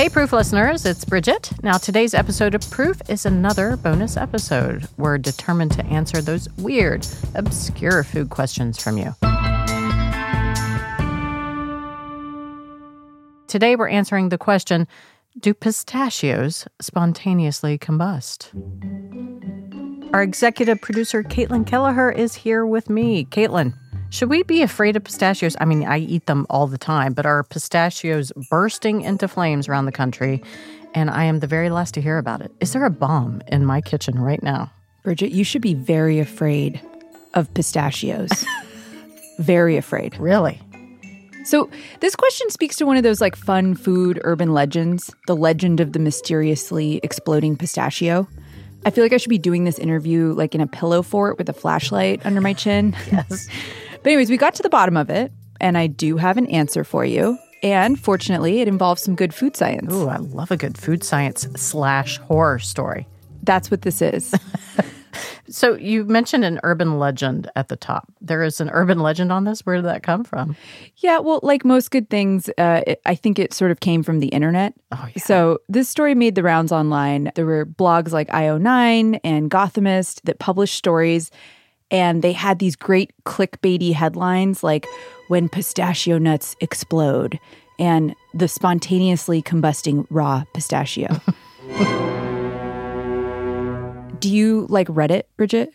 Hey, Proof listeners, it's Bridget. Now, today's episode of Proof is another bonus episode. We're determined to answer those weird, obscure food questions from you. Today, we're answering the question Do pistachios spontaneously combust? Our executive producer, Caitlin Kelleher, is here with me. Caitlin, should we be afraid of pistachios? I mean, I eat them all the time, but are pistachios bursting into flames around the country? And I am the very last to hear about it. Is there a bomb in my kitchen right now? Bridget, you should be very afraid of pistachios. very afraid. Really? So, this question speaks to one of those like fun food urban legends, the legend of the mysteriously exploding pistachio. I feel like I should be doing this interview like in a pillow fort with a flashlight under my chin. Yes. But, anyways, we got to the bottom of it, and I do have an answer for you. And fortunately, it involves some good food science. Ooh, I love a good food science slash horror story. That's what this is. So you mentioned an urban legend at the top. There is an urban legend on this. Where did that come from? yeah, well, like most good things, uh, it, I think it sort of came from the internet. Oh, yeah. So this story made the rounds online. There were blogs like IO9 and Gothamist that published stories, and they had these great clickbaity headlines like "When pistachio nuts explode" and "The spontaneously combusting raw pistachio." Do you like Reddit, Bridget?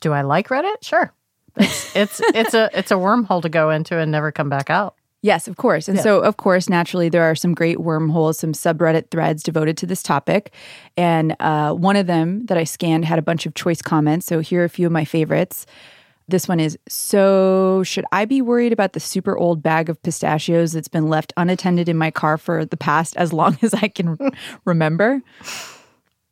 Do I like Reddit? Sure. It's it's it's a it's a wormhole to go into and never come back out. Yes, of course. And Yeah. so, of course, naturally, there are some great wormholes, some subreddit threads devoted to this topic. And uh, one of them that I scanned had a bunch of choice comments. So, here are a few of my favorites. This one is So, should I be worried about the super old bag of pistachios that's been left unattended in my car for the past as long as I can remember?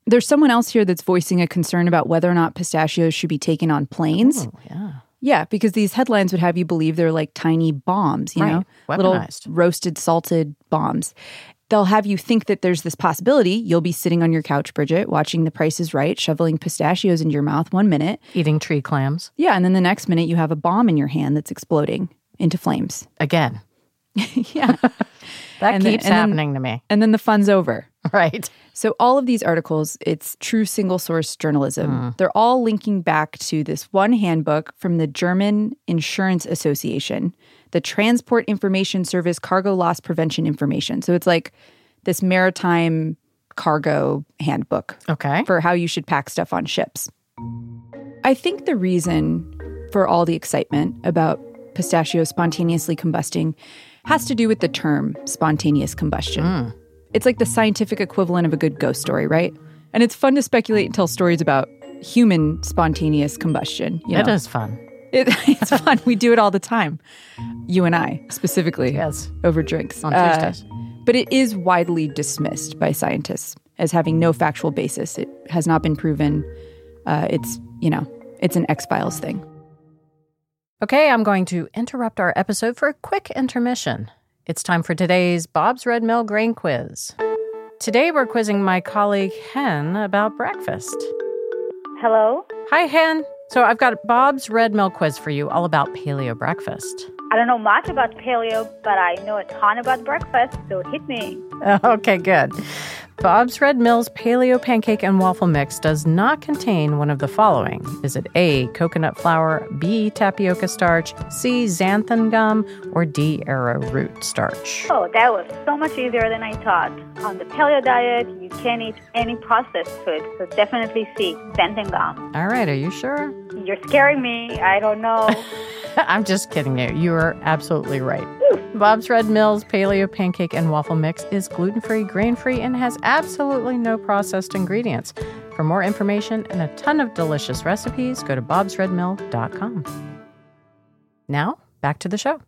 There's someone else here that's voicing a concern about whether or not pistachios should be taken on planes. Oh, yeah. Yeah, because these headlines would have you believe they're like tiny bombs, you Right, know, little roasted, salted bombs. They'll have you think that there's this possibility you'll be sitting on your couch, Bridget, watching The Price is Right, shoveling pistachios into your mouth one minute. Eating tree clams Yeah, and then the next minute you have a bomb in your hand that's exploding into flames. again. yeah. That And keeps then- happening to me. and then the fun's over. Right. So, all of these articles, it's true single source journalism. Hmm. They're all linking back to this one handbook from the German Insurance Association, the Transport Information Service Cargo Loss Prevention Information. So, it's like this maritime cargo handbook Okay. for how you should pack stuff on ships. I think the reason for all the excitement about pistachio spontaneously combusting has to do with the term spontaneous combustion. Hmm. It's like the scientific equivalent of a good ghost story, right? And it's fun to speculate and tell stories about human spontaneous combustion. You know? is fun. It, it's fun. We do it all the time. You and I, specifically, Yes. over drinks. On Uh, Tuesdays. but it is widely dismissed by scientists as having no factual basis. It has not been proven. Uh, it's, you know, it's an X Files thing. Okay, I'm going to interrupt our episode for a quick intermission. It's time for today's Bob's Red Mill Grain Quiz. Today we're quizzing my colleague Hen about breakfast. Hello? Hi, Hen. So I've got Bob's Red Mill quiz for you, all about paleo breakfast. I don't know much about paleo, but I know a ton about breakfast, so hit me. Okay, good. Bob's Red Mill's paleo pancake and waffle mix does not contain one of the following. Is it A, coconut flour, B, tapioca starch, C, xanthan gum, or D, arrowroot starch? Oh, that was so much easier than I thought. On the paleo diet, you can't eat any processed food, so definitely C, xanthan gum. All right, are you sure? You're scaring me. I don't know. I'm just kidding you. You are absolutely right. Bob's Red Mill's paleo pancake and waffle mix is gluten free, grain free, and has absolutely no processed ingredients. For more information and a ton of delicious recipes, go to bobsredmill.com. Now, back to the show.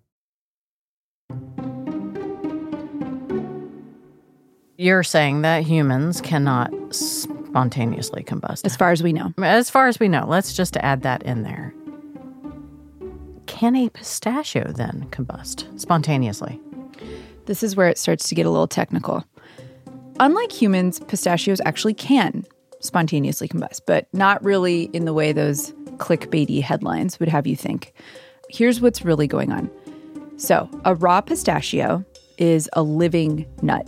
You're saying that humans cannot spontaneously combust. As far as we know. As far as we know, let's just add that in there. Can a pistachio then combust spontaneously? This is where it starts to get a little technical. Unlike humans, pistachios actually can spontaneously combust, but not really in the way those clickbaity headlines would have you think. Here's what's really going on. So, a raw pistachio is a living nut.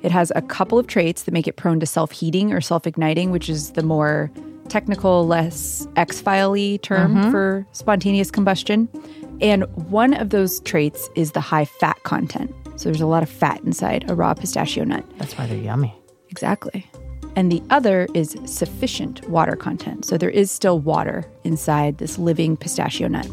It has a couple of traits that make it prone to self heating or self igniting, which is the more technical, less X file term mm-hmm. for spontaneous combustion. And one of those traits is the high fat content. So there's a lot of fat inside a raw pistachio nut. That's why they're yummy. Exactly. And the other is sufficient water content. So there is still water inside this living pistachio nut.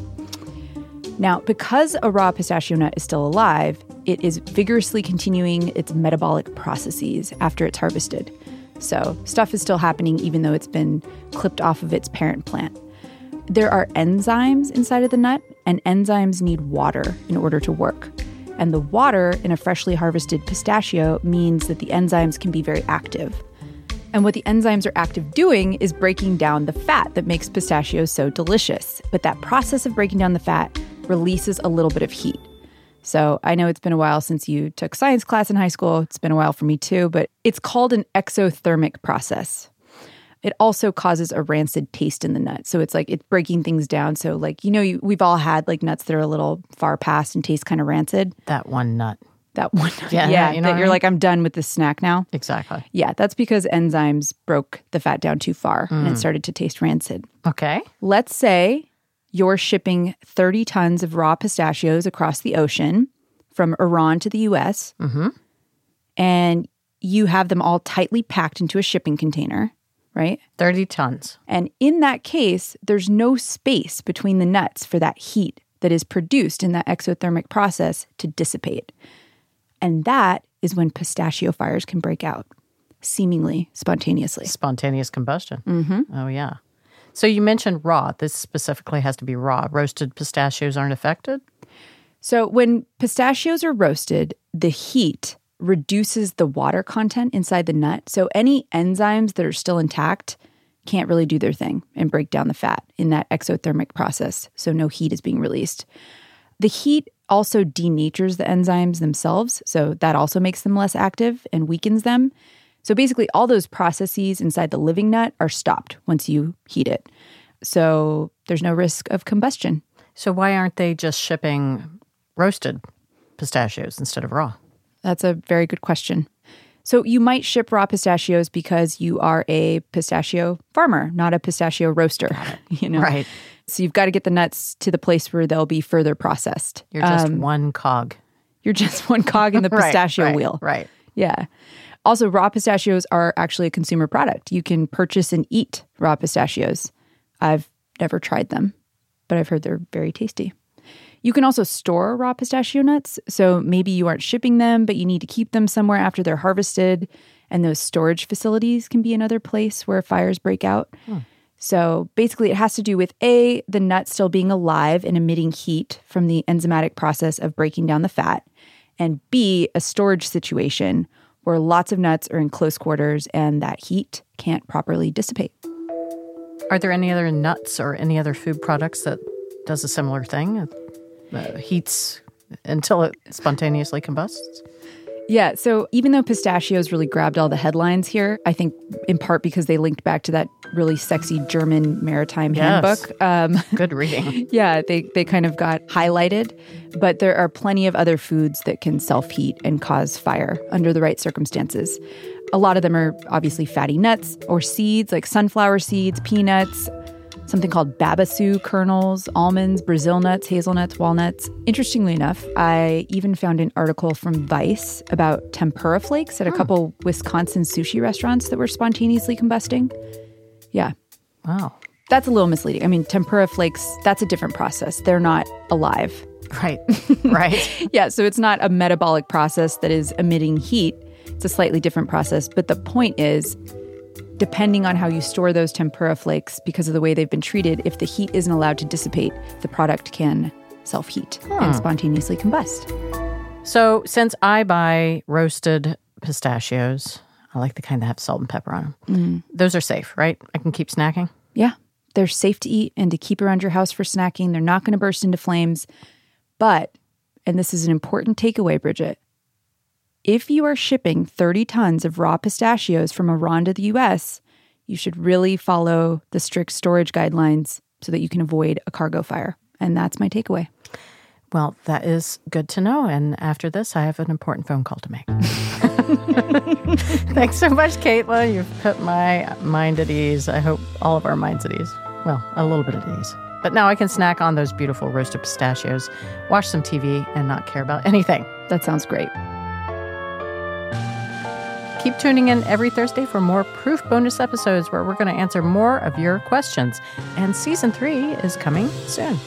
Now, because a raw pistachio nut is still alive, it is vigorously continuing its metabolic processes after it's harvested. So, stuff is still happening even though it's been clipped off of its parent plant. There are enzymes inside of the nut, and enzymes need water in order to work. And the water in a freshly harvested pistachio means that the enzymes can be very active. And what the enzymes are active doing is breaking down the fat that makes pistachios so delicious. But that process of breaking down the fat releases a little bit of heat. So I know it's been a while since you took science class in high school. It's been a while for me too, but it's called an exothermic process. It also causes a rancid taste in the nut. So it's like it's breaking things down. So like you know you, we've all had like nuts that are a little far past and taste kind of rancid. That one nut. That one, Yeah, yeah, you know that you're mean? like I'm done with this snack now. Exactly. Yeah, that's because enzymes broke the fat down too far and Mm. it started to taste rancid. Okay. Let's say you're shipping 30 tons of raw pistachios across the ocean from Iran to the US, Mm-hmm. and you have them all tightly packed into a shipping container, right? 30 tons. And in that case, there's no space between the nuts for that heat that is produced in that exothermic process to dissipate. And that is when pistachio fires can break out, seemingly spontaneously. Spontaneous combustion. Mm-hmm. Oh, yeah. So you mentioned raw. This specifically has to be raw. Roasted pistachios aren't affected? So, when pistachios are roasted, the heat reduces the water content inside the nut. So, any enzymes that are still intact can't really do their thing and break down the fat in that exothermic process. So, no heat is being released. The heat also denatures the enzymes themselves. So, that also makes them less active and weakens them. So, basically, all those processes inside the living nut are stopped once you heat it. So, there's no risk of combustion. So why aren't they just shipping roasted pistachios instead of raw? That's a very good question. So you might ship raw pistachios because you are a pistachio farmer, not a pistachio roaster. You know, Right. So you've got to get the nuts to the place where they'll be further processed. You're just Um, one cog. you're just one cog in the Right, pistachio right, wheel. Right. Yeah. Also, raw pistachios are actually a consumer product. You can purchase and eat raw pistachios. I've never tried them, but I've heard they're very tasty. You can also store raw pistachio nuts. So maybe you aren't shipping them, but you need to keep them somewhere after they're harvested. And those storage facilities can be another place where fires break out. So basically, it has to do with A, the nut still being alive and emitting heat from the enzymatic process of breaking down the fat, and B, a storage situation where lots of nuts are in close quarters and that heat can't properly dissipate. Are there any other nuts or any other food products that does a similar thing? Uh, heats until it spontaneously combusts? Yeah, so even though pistachios really grabbed all the headlines here, I think in part because they linked back to that really sexy German maritime Yes. handbook. Um, Good reading. yeah, they, they kind of got highlighted, but there are plenty of other foods that can self heat and cause fire under the right circumstances. A lot of them are obviously fatty nuts or seeds like sunflower seeds, peanuts, something called babassu kernels, almonds, Brazil nuts, hazelnuts, walnuts. Interestingly enough, I even found an article from Vice about tempura flakes at a couple Wisconsin sushi restaurants that were spontaneously combusting. Yeah, Wow. that's a little misleading. I mean, tempura flakes, that's a different process. They're not alive. Right. right. Yeah, so it's not a metabolic process that is emitting heat. It's a slightly different process. But the point is, depending on how you store those tempura flakes, because of the way they've been treated, if the heat isn't allowed to dissipate, the product can self heat and spontaneously combust. So, since I buy roasted pistachios, I like the kind that have salt and pepper on them. Mm. Those are safe, right? I can keep snacking. Yeah, they're safe to eat and to keep around your house for snacking. They're not going to burst into flames. But, and this is an important takeaway, Bridget, if you are shipping 30 tons of raw pistachios from Iran to the US, you should really follow the strict storage guidelines so that you can avoid a cargo fire. And that's my takeaway. Well, that is good to know. And after this, I have an important phone call to make. Thanks so much, Caitlin. You've put my mind at ease. I hope all of our minds at ease. Well, a little bit at ease. But now I can snack on those beautiful roasted pistachios, watch some TV, and not care about anything. That sounds great. Keep tuning in every Thursday for more proof bonus episodes where we're going to answer more of your questions. And season three is coming soon.